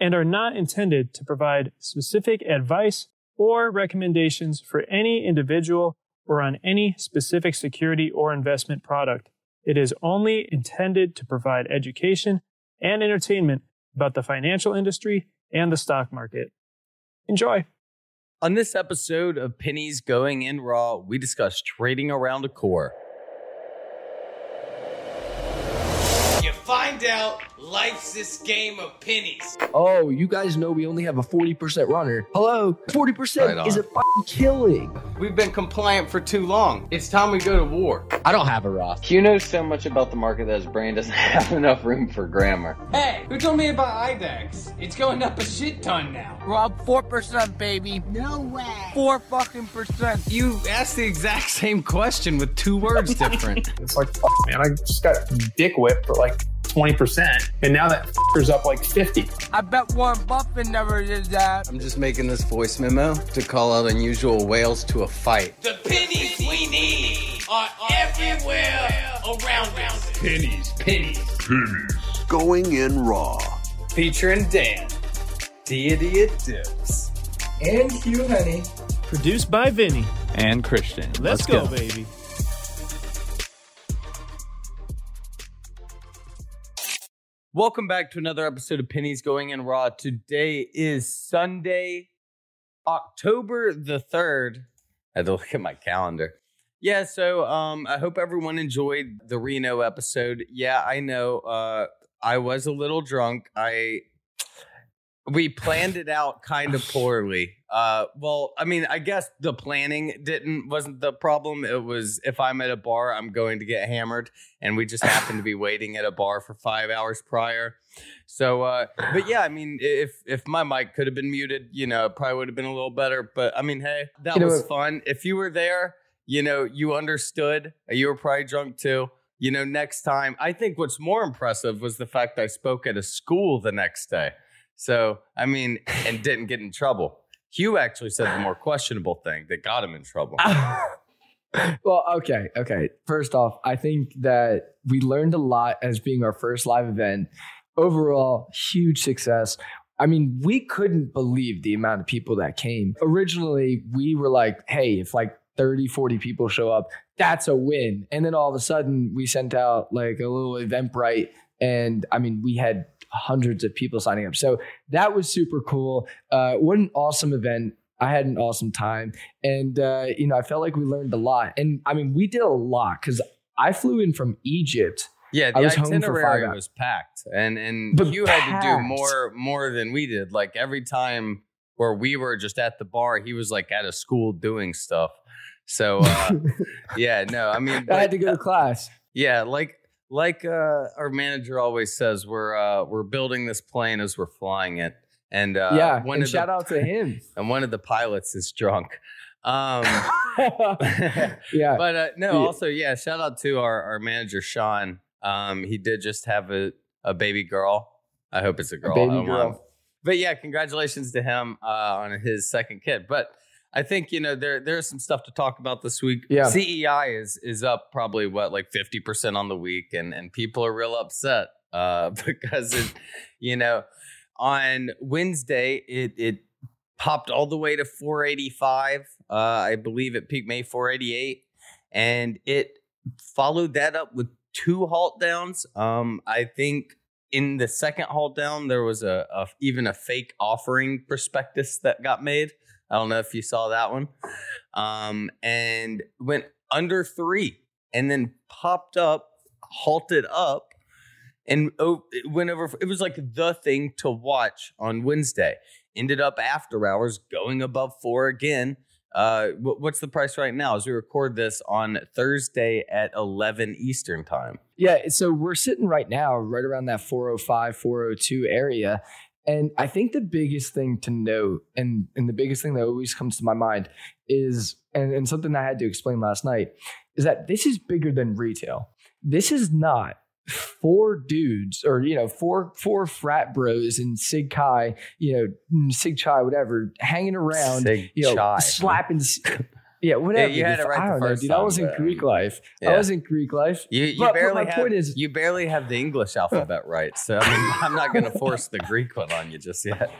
and are not intended to provide specific advice or recommendations for any individual or on any specific security or investment product. It is only intended to provide education and entertainment about the financial industry and the stock market. Enjoy. On this episode of Pennies Going in Raw, we discuss trading around a core. Find out life's this game of pennies. Oh, you guys know we only have a 40% runner. Hello? 40% Right is a fucking killing. We've been compliant for too long. It's time we go to war. I don't have a Roth. Q knows so much about the market that his brain doesn't have enough room for grammar. Hey, who told me about IDEX? It's going up a shit ton now. Rob, 4%, baby. No way. 4 fucking percent. You asked the exact same question with two words different. It's like, fuck, man, I just got dick whipped for like 20%, and now that f***er's up like 50. I bet Warren Buffett never did that. I'm just making this voice memo to call out unusual whales to a fight. The pennies we need are everywhere around us. Pennies, pennies. Pennies. Going in raw. Featuring Dan, Deity of Dips. And Hugh Henne. Produced by Vinny. and Christian. Let's, go, baby. Welcome back to another episode of Pennies Going in Raw. Today is Sunday, October the 3rd. I had to look at my calendar. Yeah, so um, I hope everyone enjoyed the Reno episode. Yeah, I know uh, I was a little drunk. I we planned it out kind of poorly. Uh, well, I mean, I guess the planning didn't wasn't the problem. It was if I'm at a bar, I'm going to get hammered, and we just happened to be waiting at a bar for five hours prior. So, uh, but yeah, I mean, if if my mic could have been muted, you know, it probably would have been a little better. But I mean, hey, that You know was fun. If you were there, you know, you understood. You were probably drunk too. You know, next time, I think what's more impressive was the fact I spoke at a school the next day. So, I mean, and didn't get in trouble. Hugh actually said the more questionable thing that got him in trouble. well, okay, okay. First off, I think that we learned a lot as being our first live event. Overall, huge success. I mean, we couldn't believe the amount of people that came. Originally, we were like, hey, if like 30, 40 people show up, that's a win. And then all of a sudden, we sent out like a little Eventbrite, and I mean, we had hundreds of people signing up. So that was super cool. Uh, what an awesome event. I had an awesome time. And, uh, you know, I felt like we learned a lot. And I mean, we did a lot because I flew in from Egypt. Yeah, I the was home for five itinerary was packed, and and But Hugh had to do more more than we did. Like every time where we were just at the bar, he was like at a school doing stuff. So uh, yeah, no, I mean, I had to go to class. yeah, like like uh, our manager always says, we're uh, we're building this plane as we're flying it, and uh, yeah. one And shout the, out to him. and one of the pilots is drunk. Um, yeah. but uh, no, also yeah, shout out to our, our manager Sean. Um, he did just have a, a baby girl. I hope it's a girl. I baby girl. But yeah, congratulations to him uh, on his second kid. But I think you know there there's some stuff to talk about this week. Yeah. CEI is is up probably what like fifty percent on the week, and and people are real upset uh, because it, you know on Wednesday it it popped all the way to 485. Uh, I believe it peaked May 488, and it followed that up with two halt downs. Um, I think in the second halt down there was a, a even a fake offering prospectus that got made. I don't know if you saw that one. Um, and went under three and then popped up, halted up, and oh, went over. It was like the thing to watch on Wednesday. Ended up after hours going above four again. Uh, what's the price right now as we record this on Thursday at 11 Eastern time? Yeah, so we're sitting right now right around that 405, 402 area. And I think the biggest thing to note, and, and the biggest thing that always comes to my mind is, and, and something I had to explain last night, is that this is bigger than retail. This is not four dudes or you know four four frat bros in Sig Chi, you know Sig Chi, whatever, hanging around, Sig you know, Chi. slapping. Yeah, whatever. you had it right I the don't know, first dude. I was in Greek life. Yeah. I was in Greek life. You, you But- but barely my have, point is- you barely have the English alphabet right. So I mean, I'm not going to force the Greek one on you just yet.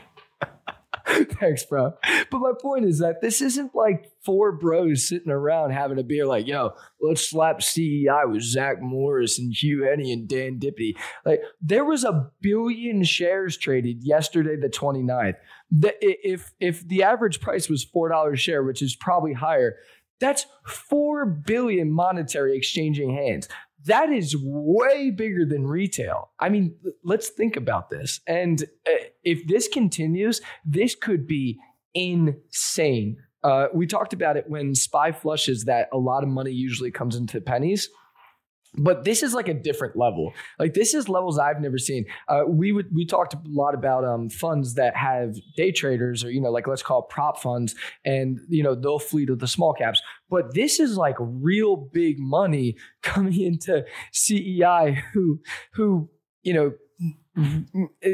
Thanks, bro. But my point is that this isn't like four bros sitting around having a beer, like, yo, let's slap CEI with Zach Morris and Hugh Henne and Dan Dippy. Like, there was a billion shares traded yesterday, the 29th. The, if, if the average price was $4 a share, which is probably higher, that's 4 billion monetary exchanging hands. That is way bigger than retail. I mean, let's think about this. And uh, if this continues, this could be insane. Uh, we talked about it when SPY flushes that a lot of money usually comes into pennies. But this is like a different level. Like this is levels I've never seen. Uh, we would we talked a lot about um, funds that have day traders or you know like let's call it prop funds, and you know they'll flee to the small caps. But this is like real big money coming into CEI, who who you know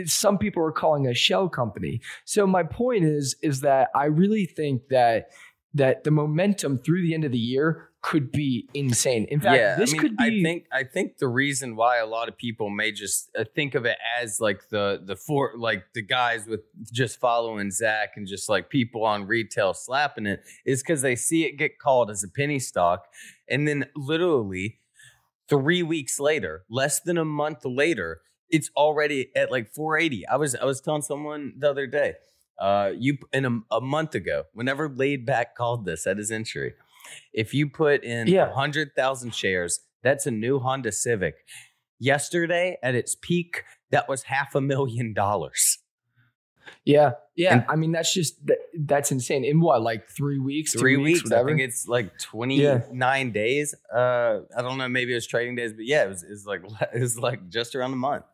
some people are calling a shell company. So my point is is that I really think that that the momentum through the end of the year could be insane. In fact, yeah, this I mean, could be I think I think the reason why a lot of people may just uh, think of it as like the the four like the guys with just following Zach and just like people on retail slapping it is because they see it get called as a penny stock, and then literally three weeks later, less than a month later, it's already at like 480. I was I was telling someone the other day, uh, you in a, a month ago, whenever laid back called this at his entry, if you put in Yeah. a hundred thousand shares, that's a new Honda Civic. Yesterday, at its peak, that was half a million dollars. Yeah, yeah. And- I mean, that's just that, that's insane. In what, like three weeks, Three weeks, whatever. I think it's like twenty nine days. Uh, I don't know, maybe it was trading days, but yeah, it was, it was like it was like just around a month.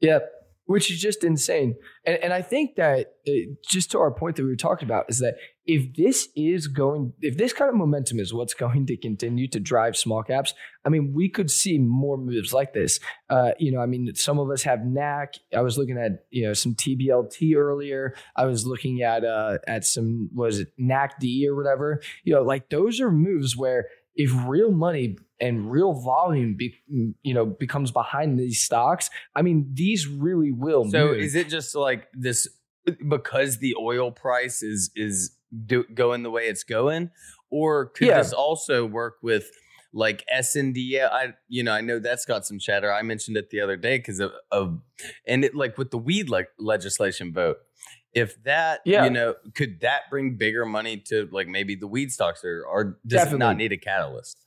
Yeah, which is just insane. And and I think that uh, just to our point that we were talking about is that if this is going, if this kind of momentum is what's going to continue to drive small caps, I mean, we could see more moves like this. Uh, you know, I mean, some of us have NAC. I was looking at you know some TBLT earlier. I was looking at uh at some was it NACD or whatever. You know, like those are moves where if real money and real volume be, you know becomes behind these stocks i mean these really will So move. is it just like this because the oil price is is do, going the way it's going, or could Yeah. this also work with like S and D? I you know I know that's got some chatter. I mentioned it the other day because of, of and it like with the weed like legislation vote. If that Yeah. you know could that bring bigger money to like maybe the weed stocks or or does it not Definitely. need a catalyst?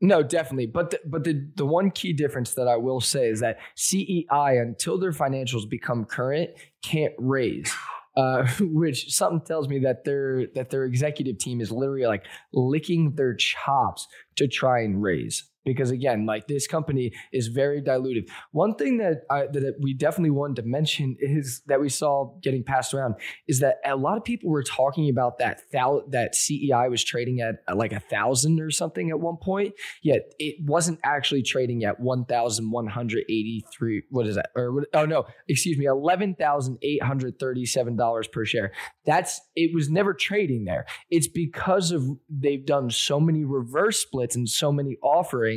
no definitely but the, but the the one key difference that i will say is that cei until their financials become current can't raise uh, which something tells me that their that their executive team is literally like licking their chops to try and raise because again like this company is very dilutive. One thing that I, that we definitely wanted to mention is that we saw getting passed around is that a lot of people were talking about that thou- that CEI was trading at uh, like a thousand or something at one point yet it wasn't actually trading at 1183 what is that? Or oh no excuse me $11,837 per share. That's it was never trading there. It's because of they've done so many reverse splits and so many offerings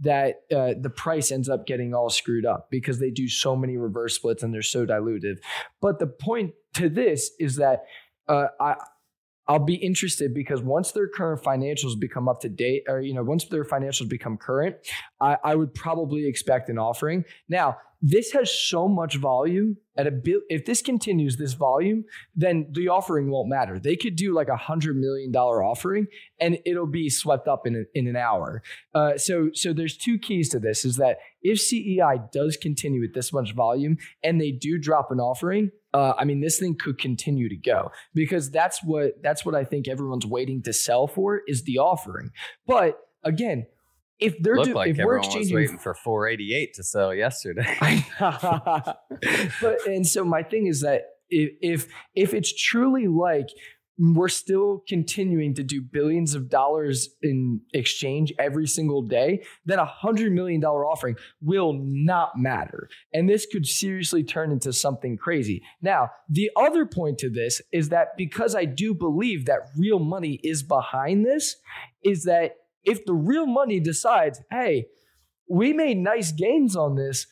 that uh, the price ends up getting all screwed up because they do so many reverse splits and they're so dilutive. But the point to this is that uh, I. I'll be interested because once their current financials become up to date, or you know, once their financials become current, I, I would probably expect an offering. Now, this has so much volume at a bit. If this continues this volume, then the offering won't matter. They could do like a hundred million dollar offering, and it'll be swept up in a, in an hour. Uh, so so there's two keys to this: is that if CEI does continue with this much volume and they do drop an offering, uh, I mean, this thing could continue to go because that's what that's what I think everyone's waiting to sell for is the offering. But again, if they're Looked do, like if we're everyone was waiting for 488 to sell yesterday. but and so my thing is that if if if it's truly like we're still continuing to do billions of dollars in exchange every single day, then a hundred million dollar offering will not matter. And this could seriously turn into something crazy. Now, the other point to this is that because I do believe that real money is behind this, is that if the real money decides, hey, we made nice gains on this,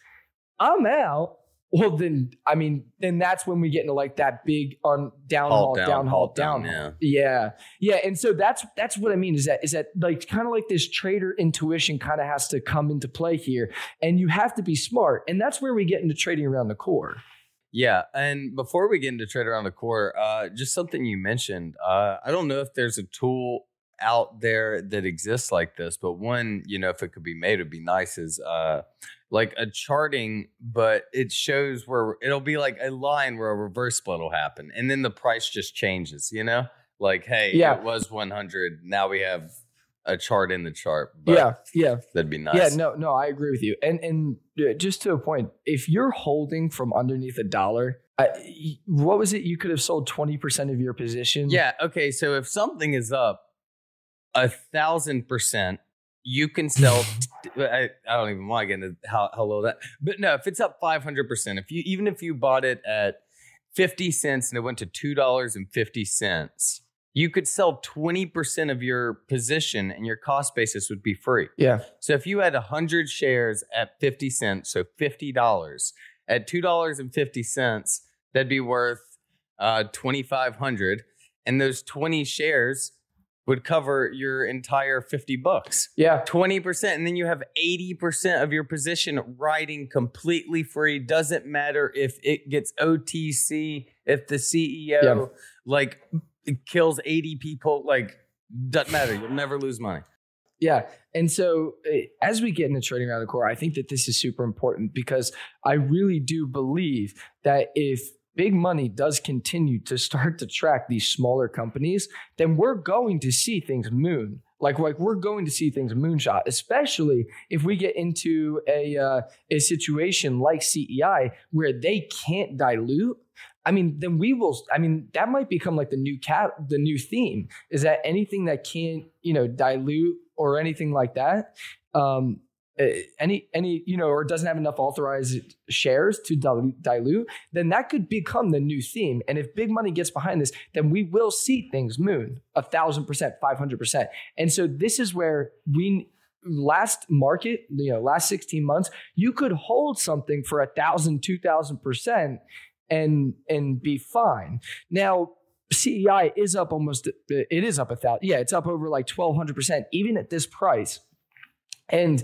I'm out. Well, then, I mean, then that's when we get into like that big on down haul, down, down haul, halt down. down, haul. Yeah, yeah, and so that's that's what I mean is that is that like kind of like this trader intuition kind of has to come into play here, and you have to be smart, and that's where we get into trading around the core. Yeah, and before we get into trade around the core, uh, just something you mentioned. Uh, I don't know if there's a tool out there that exists like this, but one, you know, if it could be made, it'd be nice. Is uh, like a charting, but it shows where it'll be like a line where a reverse split will happen, and then the price just changes. You know, like hey, Yeah. it was 100, now we have a chart in the chart. But yeah, yeah. that'd be nice. Yeah, no, no, I agree with you. And and uh, just to a point, if you're holding from underneath a dollar, uh, y- what was it? You could have sold twenty percent of your position. Yeah. Okay. So if something is up a thousand percent, you can sell. I, I don't even want to get into how, how low that, but no, if it's up five hundred percent, if you even if you bought it at fifty cents and it went to two dollars and fifty cents, you could sell twenty percent of your position, and your cost basis would be free. yeah, So if you had 100 shares at 50 cents, so $50, at $2.50, that'd be worth uh, 2500 and those 20 shares would cover your entire 50 bucks. yeah, 20% and then you have 80% of your position riding completely free doesn't matter if it gets OTC if the CEO Yeah. like kills 80 people like doesn't matter you'll never lose money. yeah. And so uh, as we get into trading around the core, I think that this is super important because I really do believe that if big money does continue to start to track these smaller companies, then we're going to see things moon. Like, like we're going to see things moonshot, especially if we get into a uh, a situation like CEI where they can't dilute. I mean, then we will. I mean, that might become like the new cat, the new theme is that anything that can't, you know, dilute or anything like that, um, Uh, any any you know, or doesn't have enough authorized shares to dilute, then that could become the new theme. And if big money gets behind this, then we will see things moon a thousand percent, five hundred percent. And so this is where we last market, you know, last 16 months, you could hold something for a thousand, two thousand percent and and be fine. Now, CEI is up almost it is up a thousand. Yeah, it's up over like 1200% even at this price. And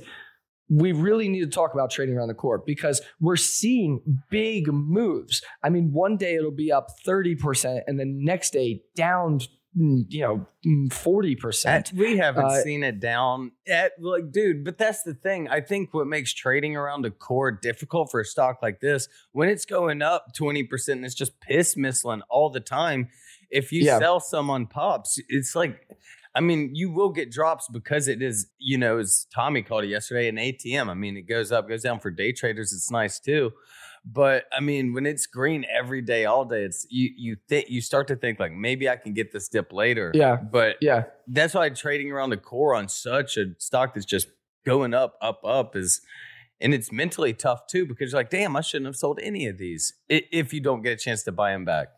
we really need to talk about trading around the core because we're seeing big moves. I mean, one day it'll be up 30% and the next day down you know, mm, 40%. We haven't Uh, seen it down at like, dude. But that's the thing. I think what makes trading around the core difficult for a stock like this when it's going up twenty percent and it's just piss missling all the time. If you Yeah. sell some on pops, it's like, I mean, you will get drops because it is, you know, as Tommy called it yesterday, an ATM. I mean, it goes up, goes down for day traders. It's nice too. But I mean, when it's green every day, all day, it's you you think you start to think like maybe I can get this dip later. Yeah. But Yeah. that's why trading around the core on such a stock that's just going up, up, up is, and it's mentally tough too because you're like, damn, I shouldn't have sold any of these if you don't get a chance to buy them back.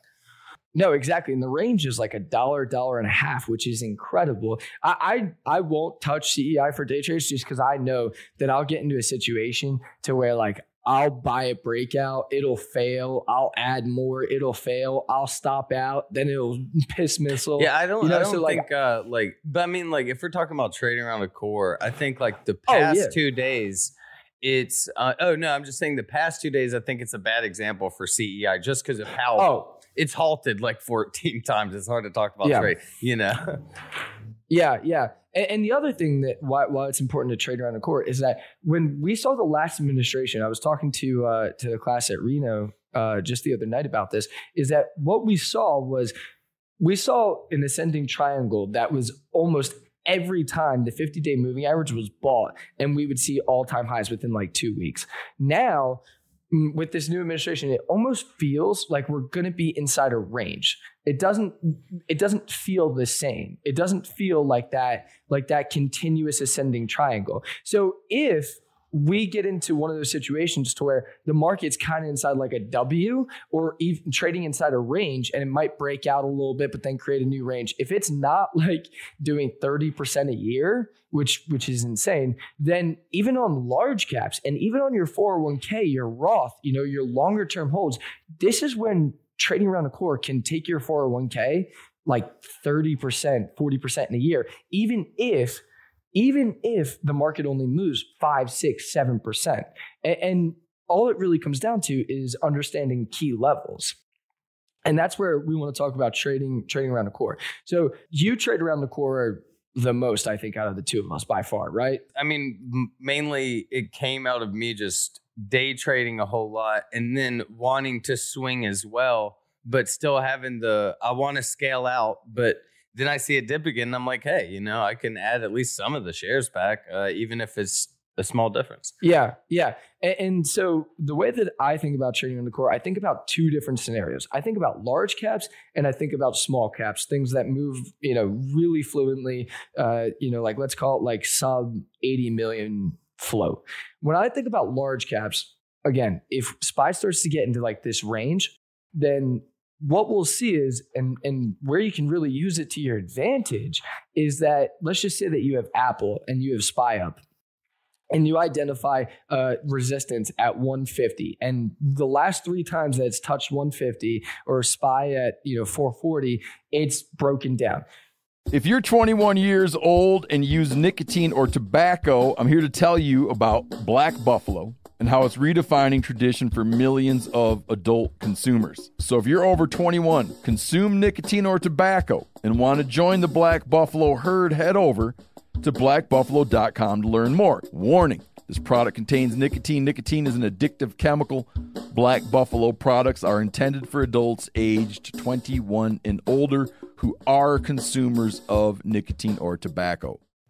No, exactly. And the range is like a dollar, dollar and a half, which is incredible. I I, I won't touch CEI for day trades just because I know that I'll get into a situation to where like I'll buy a breakout, it'll fail. I'll add more, it'll fail. I'll stop out, then it'll piss missile. Yeah, I don't. You know, I don't so, like- think uh, like. But I mean, like, if we're talking about trading around the core, I think like the Oh, past yeah. two days, it's. Uh, oh no, I'm just saying the past two days. I think it's a bad example for CEI just because of how Oh, it's halted like 14 times. It's hard to talk about Yeah. trade. You know. Yeah, yeah. And, and the other thing that why, why it's important to trade around the core is that when we saw the last administration, I was talking to uh, to the class at Reno uh, just the other night about this. Is that what we saw was we saw an ascending triangle that was almost every time the 50 day moving average was bought, and we would see all time highs within like two weeks. Now. With this new administration, it almost feels like we're going to be inside a range. It doesn't it doesn't feel the same. It doesn't feel like that like that continuous ascending triangle. So if we get into one of those situations to where the market's kind of inside like a W or even trading inside a range and it might break out a little bit but then create a new range. If it's not like doing 30% a year, which which is insane, then even on large caps and even on your 401k, your Roth, you know, your longer term holds, this is when trading around a core can take your 401k like 30%, 40% in a year, even if even if the market only moves five, six, seven percent. And, all it really comes down to is understanding key levels. And that's where we want to talk about trading, trading around the core. So you trade around the core the most, I think, out of the two of us by far, right? I mean, mainly it came out of me just day trading a whole lot and then wanting to swing as well, but still having the I want to scale out, but then I see a dip again. I'm like, hey, you know, I can add at least some of the shares back, uh, even if it's a small difference. Yeah, yeah. And, and so the way that I think about trading on the core, I think about two different scenarios. I think about large caps and I think about small caps, things that move, you know, really fluently. Uh, you know, like let's call it like sub 80 million flow. When I think about large caps, again, if SPY starts to get into like this range, then what we'll see is, and and where you can really use it to your advantage is that let's just say that you have Apple and you have SPY up and you identify uh, resistance at 150 and the last three times that it's touched 150 or SPY at you know 440 it's broken down. If you're 21 years old and use nicotine or tobacco, I'm here to tell you about Black Buffalo and how it's redefining tradition for millions of adult consumers. So if you're over 21, consume nicotine or tobacco, and want to join the Black Buffalo herd, head over to blackbuffalo.com to learn more. Warning this product contains nicotine. Nicotine is an addictive chemical. Black Buffalo products are intended for adults aged 21 and older who are consumers of nicotine or tobacco.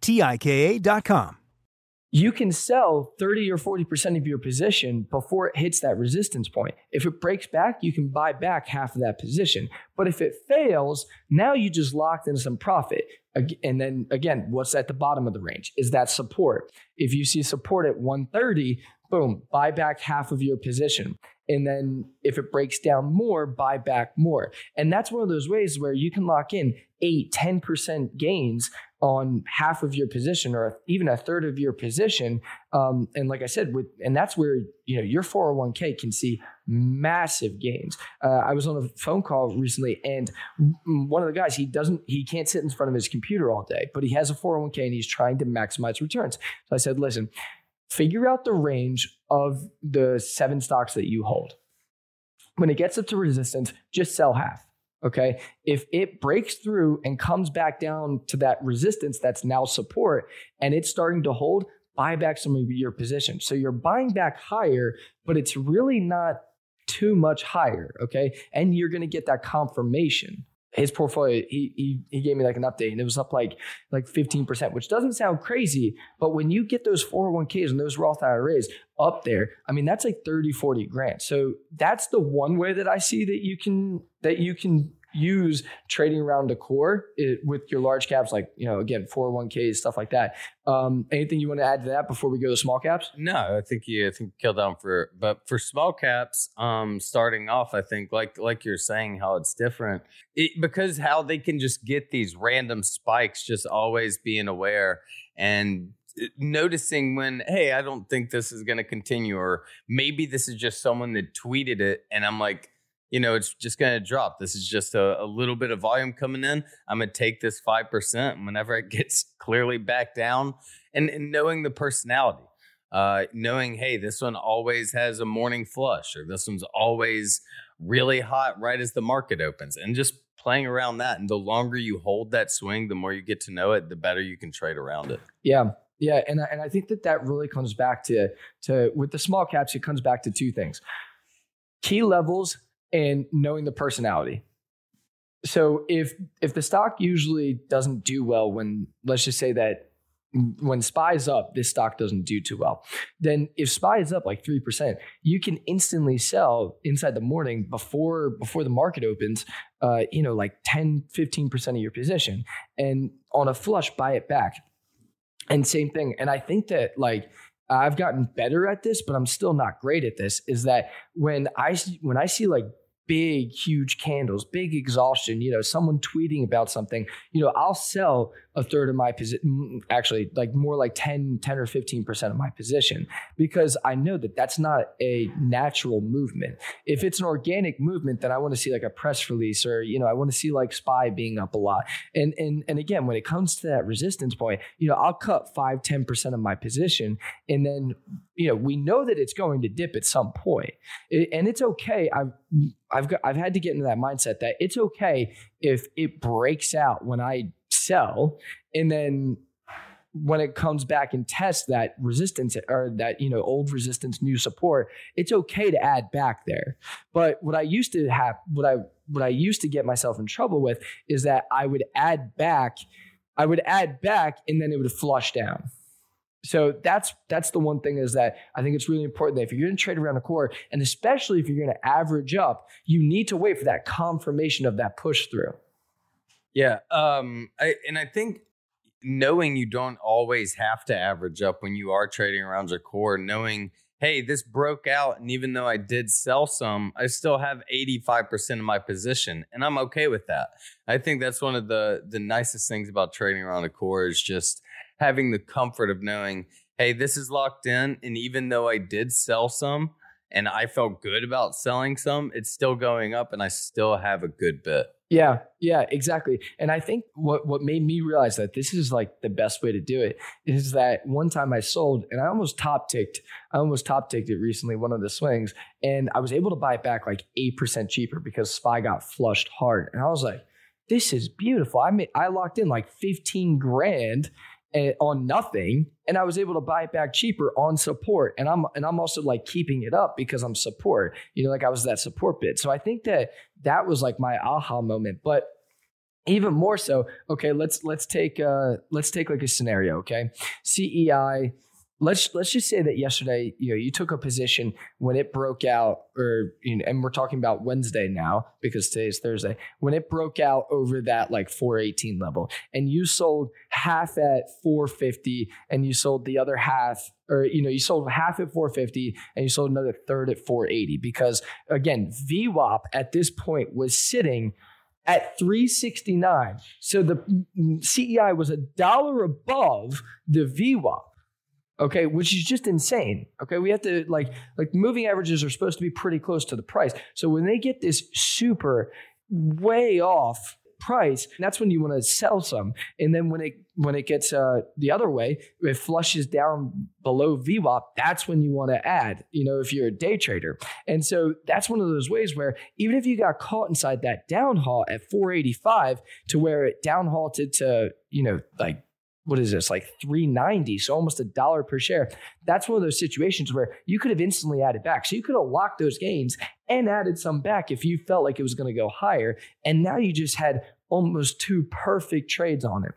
T I K A.com. you can sell 30 or 40% of your position before it hits that resistance point. If it breaks back, you can buy back half of that position. But if it fails, now you just locked in some profit. And then again, what's at the bottom of the range? Is that support? If you see support at 130, boom, buy back half of your position. And then if it breaks down more, buy back more. And that's one of those ways where you can lock in 8, 10% gains on half of your position or even a third of your position. Um, and like I said, with and that's where you know your 401k can see massive gains. Uh, I was on a phone call recently, and one of the guys he doesn't he can't sit in front of his computer all day, but he has a 401k and he's trying to maximize returns. So I said, listen, figure out the range of the seven stocks that you hold. When it gets up to resistance, just sell half. Okay. If it breaks through and comes back down to that resistance that's now support and it's starting to hold, buy back some of your position. So you're buying back higher, but it's really not too much higher. Okay. And you're going to get that confirmation. His portfolio he, he he gave me like an update and it was up like like 15% which doesn't sound crazy but when you get those 401ks and those roth iras up there i mean that's like 30 40 grand. So that's the one way that i see that you can that you can use trading around the core it, with your large caps, like, you know, again, 401ks, stuff like that. Um, anything you want to add to that before we go to small caps? No, I think you, I think killed down for, but for small caps, um, starting off, I think like, like you're saying how it's different it, because how they can just get these random spikes, just always being aware and uh, noticing when hey i don't think this is going to continue or maybe this is just someone that tweeted it and i'm like you know, it's just going to drop. This is just a, a, little bit of volume coming in. I'm going to take this 5% whenever it gets clearly back down and, and knowing the personality, uh, knowing, hey, this one always has a morning flush or this one's always really hot right as the market opens and just playing around that. And the longer you hold that swing, the more you get to know it, the better you can trade around it. Yeah. Yeah, and and I think that that really comes back to to with the small caps. It comes back to two things: key levels and knowing the personality. So if if the stock usually doesn't do well when let's just say that when SPY is up, this stock doesn't do too well. Then if SPY is up like 3%, you can instantly sell inside the morning before before the market opens, uh, you know, like 10, 15% of your position. And on a flush, buy it back. And same thing. And I think that like I've gotten better at this, but I'm still not great at this. Is that when I when I see like big, huge candles, big exhaustion, you know, someone tweeting about something, you know, I'll sell a third of my position, actually, like more like 10, 10 or 15% of my position because I know that that's not a natural movement. If it's an organic movement, then I want to see like a press release or, you know, I want to see like SPY being up a lot. And, and, and again, when it comes to that resistance point, you know, I'll cut five, 10% of my position and then you know, we know that it's going to dip at some point. It, and it's okay. I've I've got I've had to get into that mindset that it's okay if it breaks out when I sell and then when it comes back and tests that resistance or that you know old resistance new support it's okay to add back there but what i used to have what i what i used to get myself in trouble with is that i would add back i would add back and then it would flush down so that's that's the one thing is that I think it's really important that if you're going to trade around a core, and especially if you're going to average up, you need to wait for that confirmation of that push through. Yeah, um, I, and I think knowing you don't always have to average up when you are trading around your core, knowing hey, this broke out, and even though I did sell some, I still have 85% of my position, and I'm okay with that. I think that's one of the the nicest things about trading around a core is just having the comfort of knowing, hey, this is locked in. And even though I did sell some and I felt good about selling some, it's still going up and I still have a good bit. Yeah, yeah, exactly. And I think what what made me realize that this is like the best way to do it is that one time I sold and I almost top ticked. I almost top ticked it recently, one of the swings, and I was able to buy it back like eight percent cheaper because SPY got flushed hard. And I was like, this is beautiful. I made I locked in like 15 grand on nothing and I was able to buy it back cheaper on support. And I'm and I'm also like keeping it up because I'm support you know like I was that support bid so I think that that was like my aha moment. But even more so okay let's let's take uh let's take like a scenario okay? CEI let's let's just say that yesterday you know you took a position when it broke out or you know, and we're talking about Wednesday now because today is Thursday when it broke out over that like 418 level and you sold half at 450 and you sold the other half or you know you sold half at 450 and you sold another third at 480 because again VWAP at this point was sitting at 369 so the mm, mm, CEI was a dollar above the VWAP okay which is just insane okay? We have to like like moving averages are supposed to be pretty close to the price. So when they get this super way off price that's when you want to sell some. And then when it when it gets uh, the other way it flushes down below VWAP that's when you want to add you know if you're a day trader. And so that's one of those ways where even if you got caught inside that down haul at 485 to where it down halted to you know like what is this like 390 so almost a dollar per share that's one of those situations where you could have instantly added back so you could have locked those gains and added some back if you felt like it was going to go higher and now you just had almost two perfect trades on it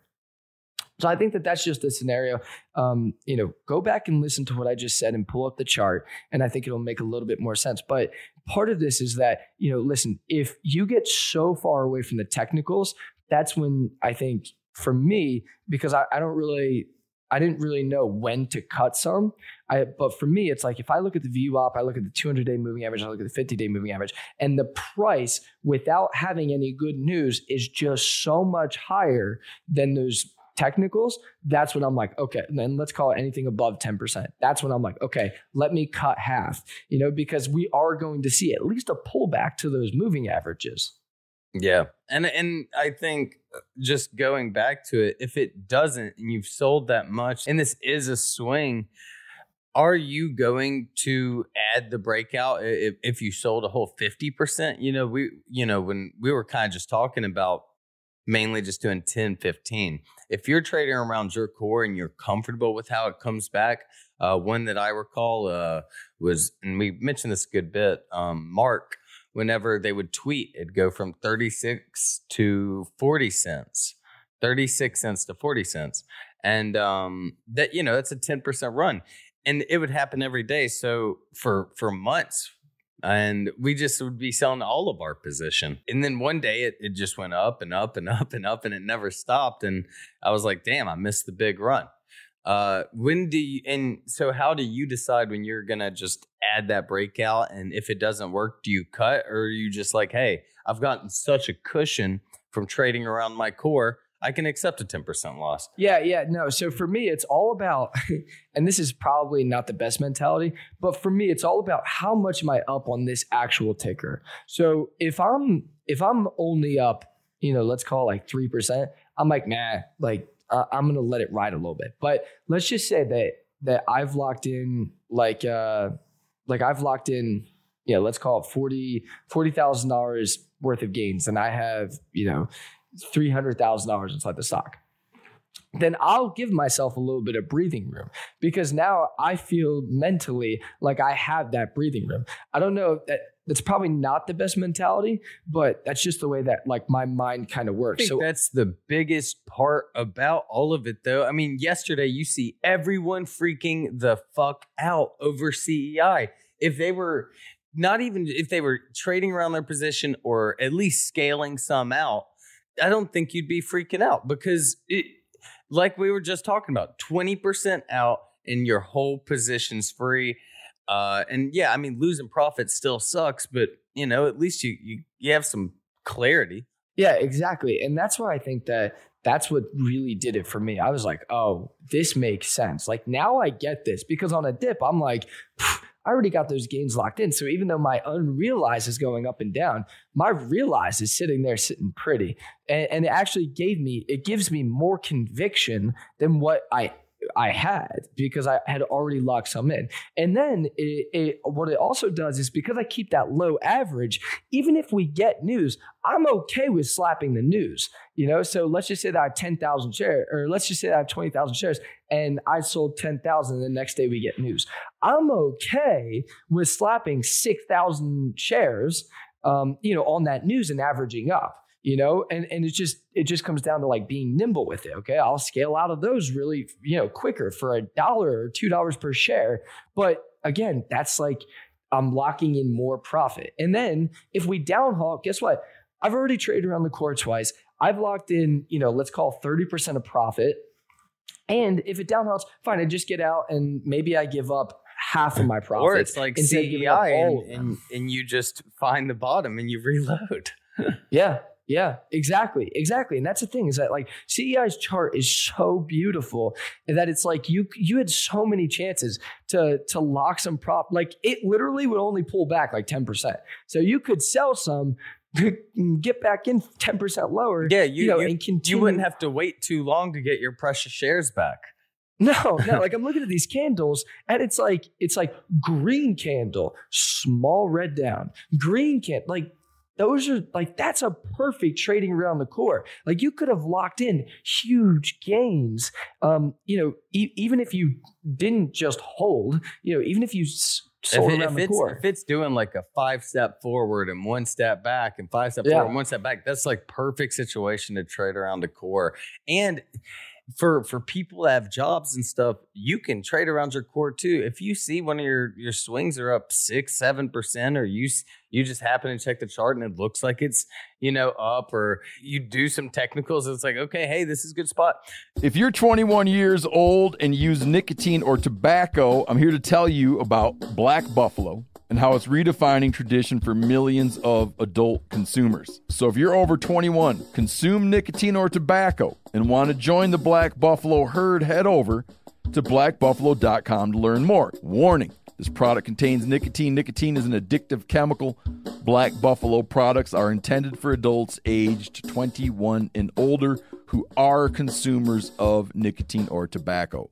so I think that that's just a scenario. Um, you know, go back and listen to what I just said and pull up the chart, and I think it'll make a little bit more sense. But part of this is that you know, listen, if you get so far away from the technicals, that's when I think for me, because I, I don't really I didn't really know when to cut some. I, but for me, it's like if I look at the VWAP, I look at the 200 day moving average, I look at the 50 day moving average, and the price without having any good news is just so much higher than those technicals. That's when I'm like, okay, then let's call it anything above 10%. That's when I'm like, okay, let me cut half, you know, because we are going to see at least a pullback to those moving averages. Yeah. And and I think uh, just going back to it, if it doesn't and you've sold that much and this is a swing, are you going to add the breakout if, if you sold a whole 50%? You know, we you know, when we were kind of just talking about mainly just doing 10, 15. If you're trading around your core and you're comfortable with how it comes back, uh, one that I recall uh, was, and we mentioned this a good bit, um, Mark whenever they would tweet, it'd go from 36 to 40 cents, 36 cents to 40 cents. And um, that, you know, that's a 10% run. And it would happen every day. So for for months, and we just would be selling all of our position. And then one day it, it just went up and up and up and up and it never stopped. And I was like, damn, I missed the big run. Uh, when do you, and so how do you decide when you're gonna just add that breakout? And if it doesn't work, do you cut or are you just like, hey, I've gotten such a cushion from trading around my core, I can accept a 10% loss. Yeah, yeah, no. So for me, it's all about, and this is probably not the best mentality, but for me, it's all about how much am I up on this actual ticker. So if I'm if I'm only up, you know, let's call it like three percent, I'm like, nah, like uh, I'm gonna let it ride a little bit. But let's just say that that I've locked in like uh like I've locked in yeah let's call it forty forty thousand dollars worth of gains, and I have you know three hundred thousand dollars inside the stock then I'll give myself a little bit of breathing room because now I feel mentally like I have that breathing room. I don't know that that's probably not the best mentality, but that's just the way that like my mind kind of works. so that's the biggest part about all of it though. I mean, yesterday you see everyone freaking the fuck out over CEI. If they were not even if they were trading around their position or at least scaling some out, I don't think you'd be freaking out because it like we were just talking about 20% out and your whole position's free. Uh and yeah i mean losing profit still sucks but you know at least you you, you have some clarity. Yeah exactly. And that's why i think that that's what really did it for me. I was like oh this makes sense. Like now i get this because on a dip i'm like I already got those gains locked in. So even though my unrealized is going up and down, my realized is sitting there sitting pretty. And, and, it actually gave me, it gives me more conviction than what I I had because I had already locked some in. And then it, it, what it also does is because I keep that low average, even if we get news, I'm okay with slapping the news. You know, so let's just say that I have 10,000 shares, or let's just say I have 20,000 shares and I sold 10,000 the next day we get news. I'm okay with slapping 6,000 shares, um, you know, on that news and averaging up you know and and it just it just comes down to like being nimble with it okay? I'll scale out of those really you know quicker for a dollar or two dollars per share. But again that's like i'm locking in more profit. And then if we downhaul guess what? I've already traded around the core twice. I've locked in you know let's call 30% of profit. And if it downhauls fine i just get out and maybe i give up half of my profit or it's like CEI and, and, and you just find the bottom and you reload. Yeah yeah, exactly. Exactly. And that's the thing is that like CEI's chart is so beautiful that it's like you you had so many chances to to lock some prop like it literally would only pull back like 10%. So you could sell some get back in 10% lower. Yeah, you, you know, you, and continue. you wouldn't have to wait too long to get your precious shares back. No, no. like I'm looking at these candles, and it's like it's like green candle, small red down, green candle, like those are like that's a perfect trading around the core. Like you could have locked in huge gains. Um, you know, e- even if you didn't just hold, you know, even if you s- sold if, it- around if the it's, core. if it's doing like a five step forward and one step back and five step Yeah. forward and one step back, that's like perfect situation to trade around the core. And for for people that have jobs and stuff, you can trade around your core too. If you see one of your your swings are up six, seven percent, or you you just happen to check the chart and it looks like it's you know up, or you do some technicals, it's like okay, hey, this is a good spot. If you're 21 years old and use nicotine or tobacco, I'm here to tell you about Black Buffalo and how it's redefining tradition for millions of adult consumers. So if you're over 21, consume nicotine or tobacco, and want to join the Black Buffalo herd, head over to blackbuffalo.com to learn more. Warning this product contains nicotine. Nicotine is an addictive chemical. Black Buffalo products are intended for adults aged 21 and older who are consumers of nicotine or tobacco.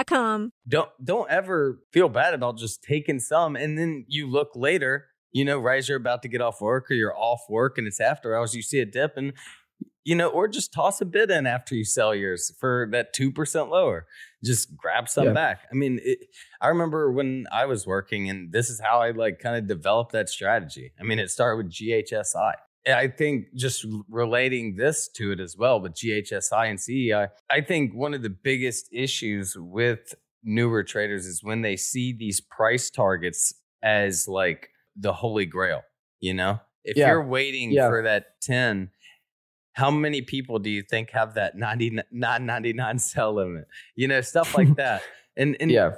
A.com. don't don't ever feel bad about just taking some and then you look later you know right as you're about to get off work or you're off work and it's after hours you see a dip and you know or just toss a bid in after you sell yours for that 2% lower just grab some Yeah. back i mean it, i remember when i was working and this is how i like kind of developed that strategy i mean it started with ghsi and I think just relating this to it as well with GHSI and CEI, I think one of the biggest issues with newer traders is when they see these price targets as like the holy grail, you know? If Yeah. you're waiting Yeah. for that 10, how many people do you think have that 99 sell limit? You know, stuff like that. And and yeah.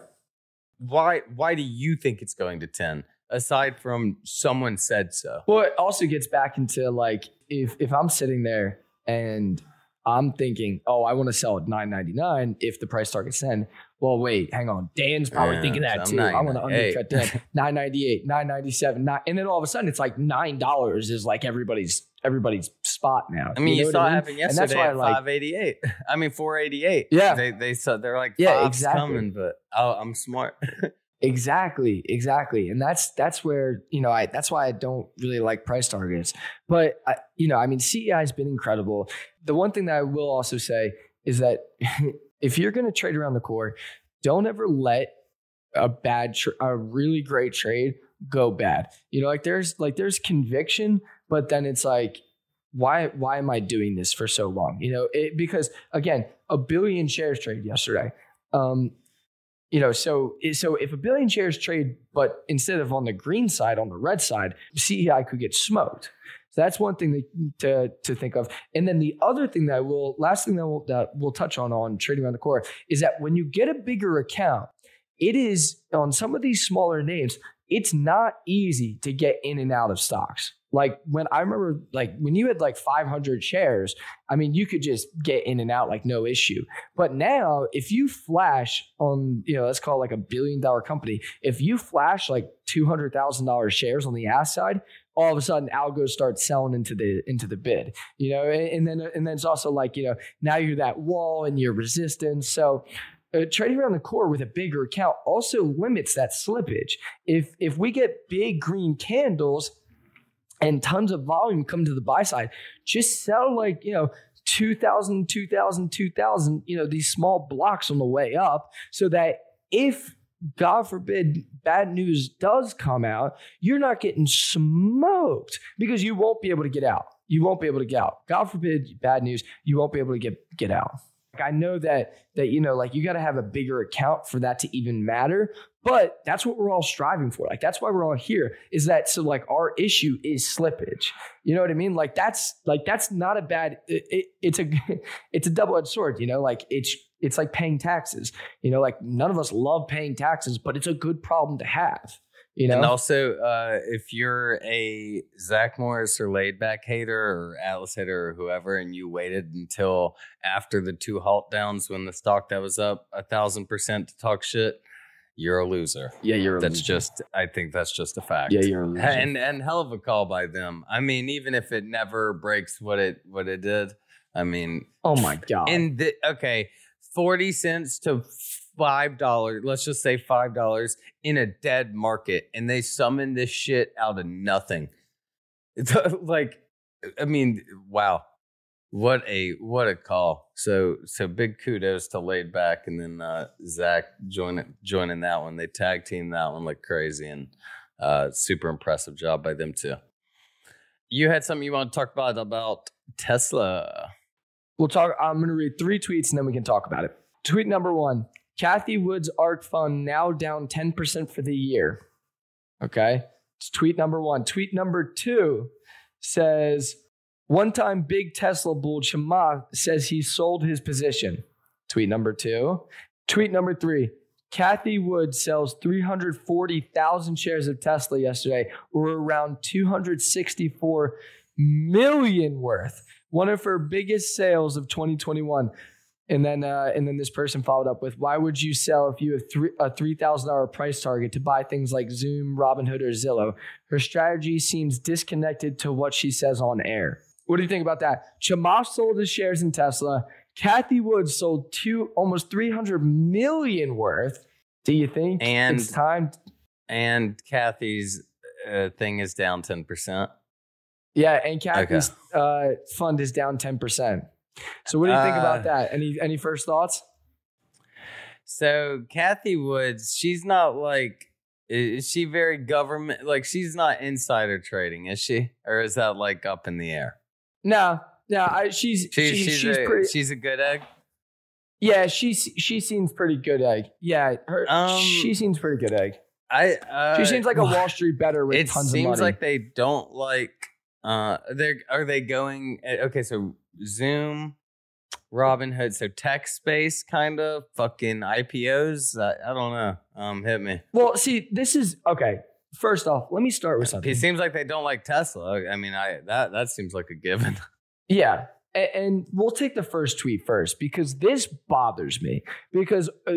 why why do you think it's going to 10 aside from someone said so? Well, it also gets back into like if if I'm sitting there and I'm thinking, oh, I want to sell at nine ninety nine if the price target's ten. Well, wait, hang on. Dan's probably Yeah, thinking that too. I'm want to undercut Dan. Nine ninety eight, nine ninety seven, and then all of a sudden it's like nine dollars is like everybody's everybody's spot now. I mean, you, know saw I it mean? happen And yesterday that's why I at like 588. I mean, 488. Yeah. They they said they're like, Yeah, yeah, exactly. coming, but oh, I'm smart. Exactly, exactly, and that's that's where you know I that's why I don't really like price targets. But I, you know, I mean, CEI has been incredible. The one thing that I will also say is that if you're going to trade around the core, don't ever let a bad, a really great trade go bad. You know, like there's like there's conviction, but then it's like why why am I doing this for so long? You know, it, because again, a billion shares trade yesterday. Um, you know, so so if a billion shares trade, but instead of on the green side, on the red side, CEI could get smoked. So that's one thing to to think of. And then the other thing that will, last thing that we'll, that we'll touch on on trading around the core is that when you get a bigger account, it is on some of these smaller names, it's not easy to get in and out of stocks. Like when I remember, like when you had like 500 shares, I mean, you could just get in and out like no issue. But now, if you flash on, you know, let's call it like a billion dollar company, if you flash like $200,000 shares on the ask side, all of a sudden algos start selling into the into the bid you know? And, and then and then it's also like you know now you're that wall and you're resistance. So uh, trading around the core with a bigger account also limits that slippage. If if we get big green candles and tons of volume come to the buy side just sell like you know 2000 2000 2000 you know these small blocks on the way up so that if God forbid bad news does come out, you're not getting smoked because you won't be able to get out. You won't be able to get out. God forbid bad news, you won't be able to get get out. I know that that you know like you got to have a bigger account for that to even matter, but that's what we're all striving for. Like that's why we're all here is that so like our issue is slippage. You know what I mean? Like that's like that's not a bad it, it, it's a it's a double-edged sword, you know? Like it's it's like paying taxes. You know, like none of us love paying taxes, but it's a good problem to have. You know, And also, uh, if you're a Zach Morris or laid back hater or Atlas hater or whoever, and you waited until after the two halt downs when the stock that was up a thousand percent to talk shit, you're a loser. yeah, you're. A That's loser. just, I think that's just a fact. yeah, you're a loser. and and hell of a call by them. I mean, even if it never breaks what it what it did, I mean, oh my god. in the okay, forty cents to five dollars. Let's just say five dollars in a dead market, and they summon this shit out of nothing. It's like, I mean, wow, what a what a call. So so big kudos to laid back, and then uh, Zach joining joining that one. They tag team that one like crazy, and uh, super impressive job by them too. You had something you want to talk about about Tesla. We'll talk. I'm to read three tweets and then we can talk about it. Tweet number one Cathie Woods ARK Fund now down 10% for the year. Okay. It's tweet number one. Tweet number two says one time big Tesla bull Chamath says he sold his position. Tweet number two. Tweet number three. Cathie Wood sells 340,000 shares of Tesla yesterday, or around 264 million worth. One of her biggest sales of 2021. And then, uh, and then this person followed up with, "Why would you sell if you have three, a three thousand dollar price target to buy things like Zoom, Robinhood, or Zillow? Her strategy seems disconnected to what she says on air." What do you think about that? Chamath sold his shares in Tesla. Cathie Woods sold two, almost three hundred million worth. Do you think And- it's time? And Cathie's uh, thing is down ten percent. Yeah, and Cathie's uh, fund is down ten percent. So what do you think Uh, about that? Any any first thoughts? So Cathie Woods, she's not like is she very government like she's not insider trading, is she? Or is that like up in the air? No, no, I, she's She, she's, she's, she's, a, pretty. she's a good egg. yeah, she's she seems pretty good egg. Yeah, her Um, she seems pretty good egg. I uh, She seems like a Wall Street better with it tons of money. It seems like they don't like uh they're are they going eh, okay so zoom robinhood so tech space kind of fucking ipos I, I don't know um hit me well, see, this is okay. First off, let me start with something. it seems like they don't like tesla i mean i that that seems like a given Yeah. And we'll take the first tweet first because this bothers me because uh,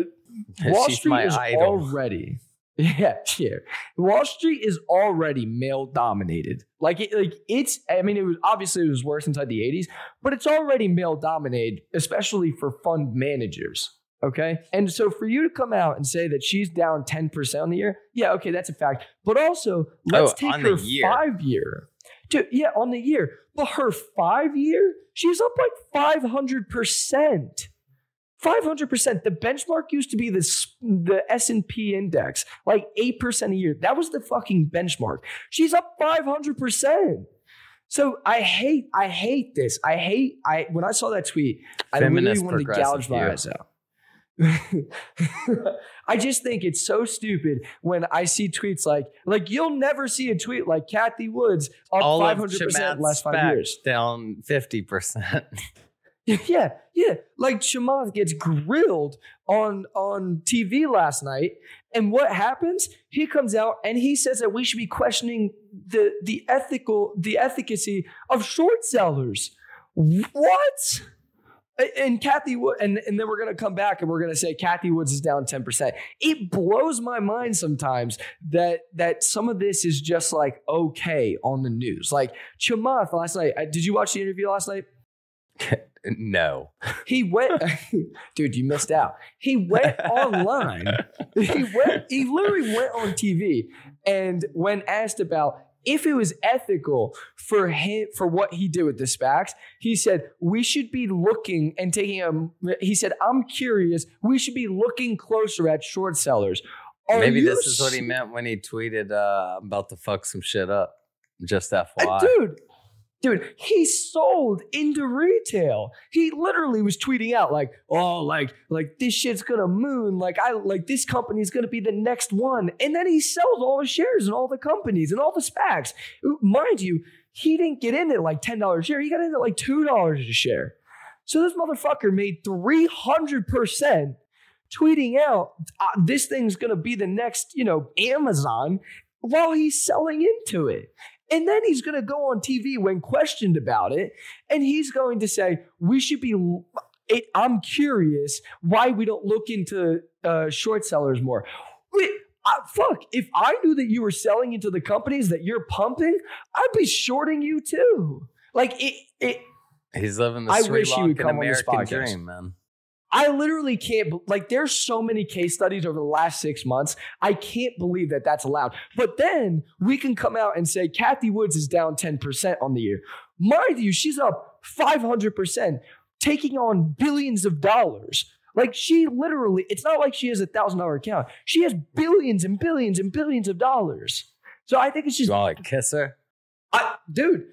Wall She's Street is idol. already yeah, yeah. Wall Street is already male dominated. Like it, like it's I mean it was obviously it was worse inside the 80s, but it's already male dominated, especially for fund managers. Okay. And so for you to come out and say that she's down 10% on the year, yeah, okay, that's a fact. But also, oh, let's Oh, take the her year. five year. Dude, yeah, on the year. But her five year, she's up like 500%. 500%. The benchmark used to be this, the S&P index, like 8% a year. That was the fucking benchmark. She's up 500%. So I hate, I hate this. I hate, I when I saw that tweet, I Feminist literally wanted to gouge my eyes out. I just think it's so stupid when I see tweets like, like you'll never see a tweet like Cathie Woods up all five of hundred percent Chamath's last five years. down 50% Yeah, yeah. Like Chamath gets grilled on on TV last night, and what happens? He comes out and he says that we should be questioning the the ethical the efficacy of short sellers. What? And Cathie Wood, and, and then we're gonna come back and we're gonna say Cathie Woods is down 10%. It blows my mind sometimes that that some of this is just like okay on the news. Like Chamath last night. uh, Did you watch the interview last night? no He went, dude. You missed out. He went online. He went. He literally went on TV, and when asked about if it was ethical for him for what he did with the SPACs, he said we should be looking and taking a. He said, "I'm curious. We should be looking closer at short sellers." Are maybe this is what he meant when he tweeted uh I'm about to fuck some shit up just Uh, fyi dude, dude, he sold into retail. He literally was tweeting out like, "Oh, like, like this shit's gonna moon. Like, I like this company's gonna be the next one." And then he sells all his shares in all the companies and all the SPACs. Mind you, he didn't get in at like ten dollars a share. He got in at like two dollars a share. So this motherfucker made three hundred percent tweeting out uh, this thing's gonna be the next, you know, Amazon. while he's selling into it. And then he's going to go on TV when questioned about it, and he's going to say, We should be. It, I'm curious why we don't look into uh, short sellers more. Wait, uh, fuck, if I knew that you were selling into the companies that you're pumping, I'd be shorting you too. Like it, it He's living the I Sri wish he would come on this American podcast. dream, man. I literally can't, like, there's so many case studies over the last six months. I can't believe that that's allowed. But then we can come out and say Cathie Woods is down 10% on the year. Mind you, she's up 500%, taking on billions of dollars. Like, she literally, it's not like she has a thousand dollar account. She has billions and billions and billions of dollars. So I think it's just You want to kiss her? I, dude,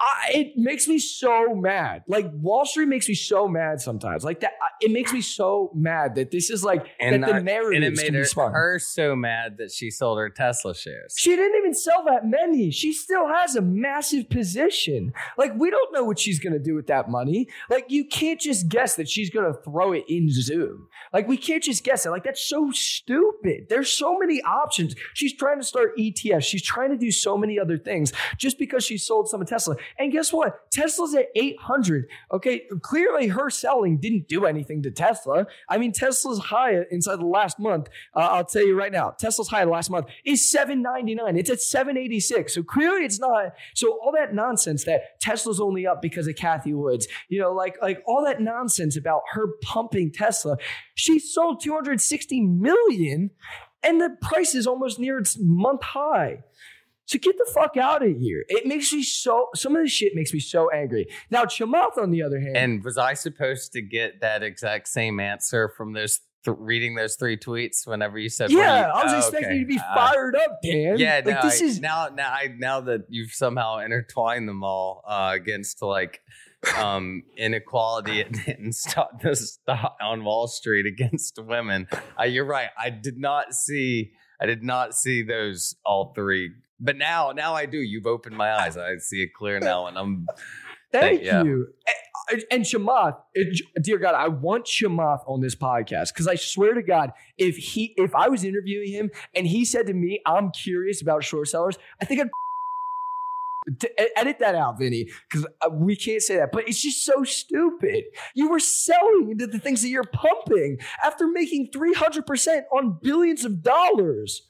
I, it makes me so mad. Like Wall Street makes me so mad sometimes. Like that, I- it makes me so mad that this is like And, that the narrative and it made her, spun. her so mad that she sold her Tesla shares. She didn't even sell that many. She still has a massive position. Like we don't know what she's gonna do with that money. Like you can't just guess that she's gonna throw it in Zoom. Like we can't just guess it. Like that's so stupid. There's so many options. She's trying to start ETFs. She's trying to do so many other things just because she sold some of Tesla. And guess what? Tesla's at 800. Okay, clearly her selling didn't do anything to Tesla. I mean, Tesla's high inside the last month. Uh, I'll tell you right now, Tesla's high last month is 799. It's at 786. So clearly it's not. So all that nonsense that Tesla's only up because of Cathie Woods, you know, like like all that nonsense about her pumping Tesla. She sold 260 million and the price is almost near its month high. So get the fuck out of here. It makes me so, some of this shit makes me so angry. Now, Chamath, on the other hand, And was I supposed to get that exact same answer from those th- reading those three tweets whenever you said? yeah, you- I was Oh, expecting okay. you to be Uh, fired up, Dan. Yeah, like no, this I- is now now I now that you've somehow intertwined them all uh, against like um inequality and, stock, the stock on Wall Street against women. Uh, you're right. I did not see I did not see those all three. But now now I do. You've opened my eyes. I see it clear now and I'm Thank yeah. you. And, and Chamath, it- dear God, I want Chamath on this podcast because I swear to God, if he, if I was interviewing him and he said to me, "I'm curious about short sellers," I think I'd edit that out, Vinny, because uh, we can't say that. But it's just so stupid. You were selling into the things that you're pumping after making 300% on billions of dollars.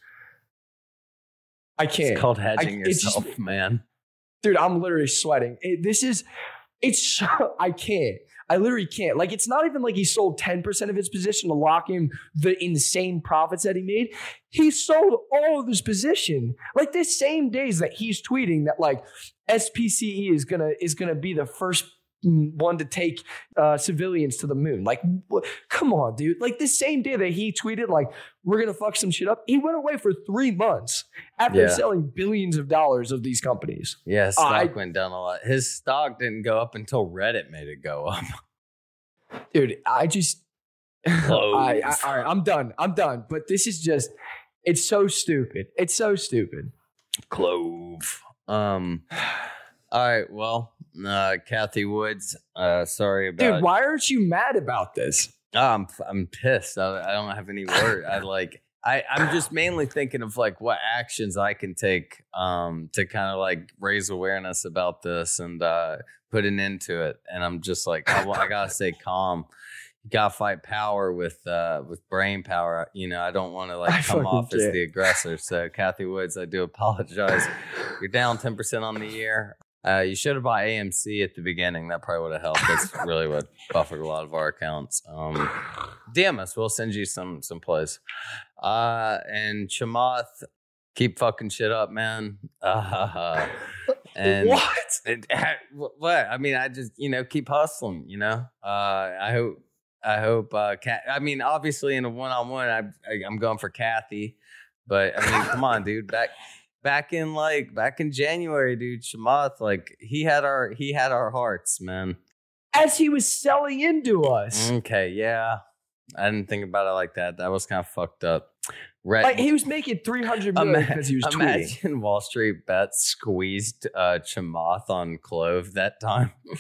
I can't. it's called I- hedging just- yourself, man. dude, I'm literally sweating. It- this is, it's I can't. I literally can't. Like, it's not even like he sold 10% of his position to lock in the insane profits that he made. He sold all of his position. Like, this same days that he's tweeting that, like, SPCE is gonna is gonna be the first one to take uh, civilians to the moon. Like, wh- come on, dude. Like, the same day that he tweeted, like, we're gonna fuck some shit up, he went away for three months after Yeah. selling billions of dollars of these companies. Yeah, stock I- went down a lot. His stock didn't go up until Reddit made it go up. dude i just I, I, all right i'm done i'm done but this is just it's so stupid it's so stupid Clove. Um. All right. Well, uh, Cathie Woods. Uh, sorry about. dude why aren't you mad about this Oh, I'm I'm pissed. I, I don't have any word. I like. I I'm just mainly thinking of like what actions I can take um to kind of like raise awareness about this and uh put an end to it. And I'm just like I, I gotta stay calm. You gotta fight power with uh with brain power. You know I don't want to I like come off as the aggressor. So Cathie Woods, I do apologize. You're down ten percent on the year. Uh, you should have bought AMC at the beginning. That probably would have helped. That's really what buffered a lot of our accounts. Um, DM us. We'll send you some some plays. Uh, and Chamath, keep fucking shit up, man. Uh, and what it, what? I mean, I just you know keep hustling. You know, uh, I hope I hope. Uh, Kat, I mean, obviously in a one on one, I I'm going for Cathie, but I mean, come on, dude, back back in like back in January, dude, Chamath, like he had our he had our hearts, man. as he was selling into us Okay, yeah, I didn't think about it like that. That was kind of fucked up. Red, like he was making 300 million because he was tweeting Imagine Wall Street bets squeezed uh, Chamath on Clove that time.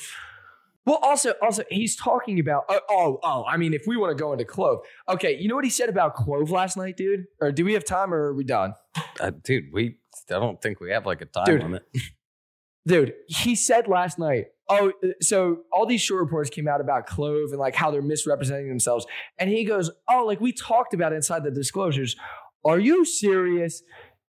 Well, also, also, he's talking about. Oh, oh, oh, I mean, if we want to go into Clove, okay. You know what he said about Clove last night, dude? Or do we have time, or are we done? Uh, dude, we I don't think we have like a time Dude. limit. Dude, he said last night, oh, so all these short reports came out about Clove and like how they're misrepresenting themselves. And he goes, oh, like we talked about inside the disclosures. Are you serious?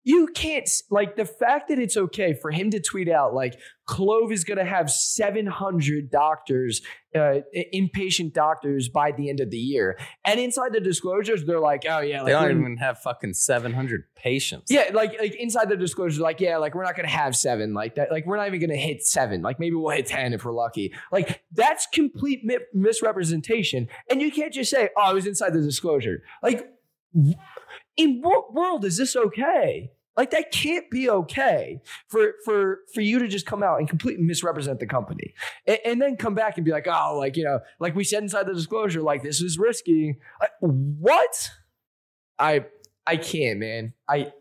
You can't, like, the fact that it's okay for him to tweet out, like, Clove is going to have 700 doctors, uh, inpatient doctors by the end of the year. And inside the disclosures, they're like, oh, yeah, like, they don't even have fucking 700 patients. yeah, like like inside the disclosures, like yeah, like we're not gonna have seven, like that, like we're not even gonna hit seven, like maybe we'll hit ten if we're lucky. Like that's complete mi- misrepresentation, and you can't just say, "Oh, it was inside the disclosure." Like, in what world is this okay? Like that can't be okay for for for you to just come out and completely misrepresent the company, and, and then come back and be like, "Oh, like you know, like we said inside the disclosure, like this is risky." Like, what? I I can't, man. I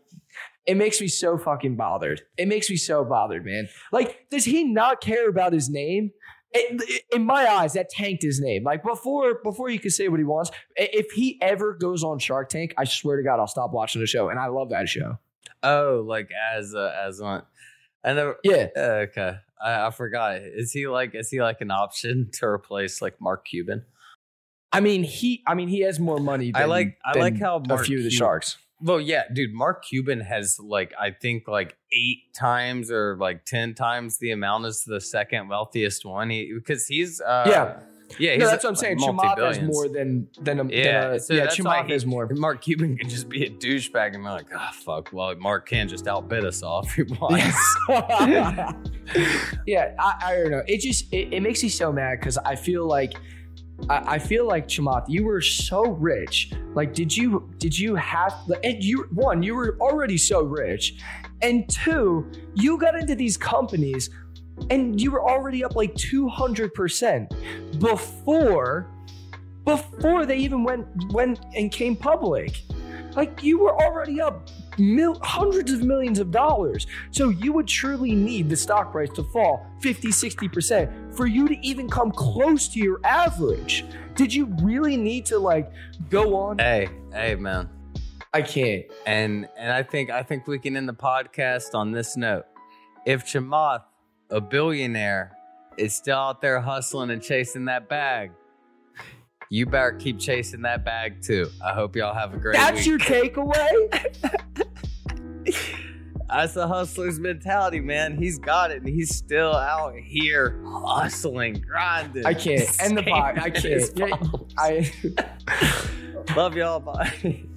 it makes me so fucking bothered. It makes me so bothered, man. Like, does he not care about his name? In my eyes, that tanked his name. Like before, before you could say what he wants. If he ever goes on Shark Tank, I swear to God, I'll stop watching the show. And I love that show. Oh, like as uh, as one. I never. Yeah. Uh, okay. I, I forgot. Is he like? Is he like an option to replace like Mark Cuban? I mean, he. I mean, he has more money. Than, I like. I like how a Mark few of the Cuban- Sharks. Well, yeah, dude. Mark Cuban has like I think like eight times or like ten times the amount as the second wealthiest one. He because he's uh, Yeah. Yeah. He's no, that's what I'm like, saying. Chamath has multi-billions. more than than a Yeah, Than a, so yeah, Chamath he- has more. Mark Cuban can just be a douchebag and be like, ah, fuck. Well, Mark can just outbid us all if he wants. yeah, I, I don't know. It just it, it makes me so mad because I feel like I, I feel like Chamath, you were so rich. Like, did you did you have and you one, you were already so rich, and two, you got into these companies and you were already up like 200% before before they even went went and came public. Like you were already up mil- hundreds of millions of dollars. So you would surely need the stock price to fall 50, 60% for you to even come close to your average. Did you really need to like go on? hey, hey, man. I can't. And and I think I think we can end the podcast on this note. If Chamath, a billionaire, is still out there hustling and chasing that bag, you better keep chasing that bag too. I hope y'all have a great day. That's week. your takeaway? That's the hustler's mentality, man. He's got it, and he's still out here hustling, grinding. I can't. End the pod. I can't. Yeah, I Love y'all. Bye.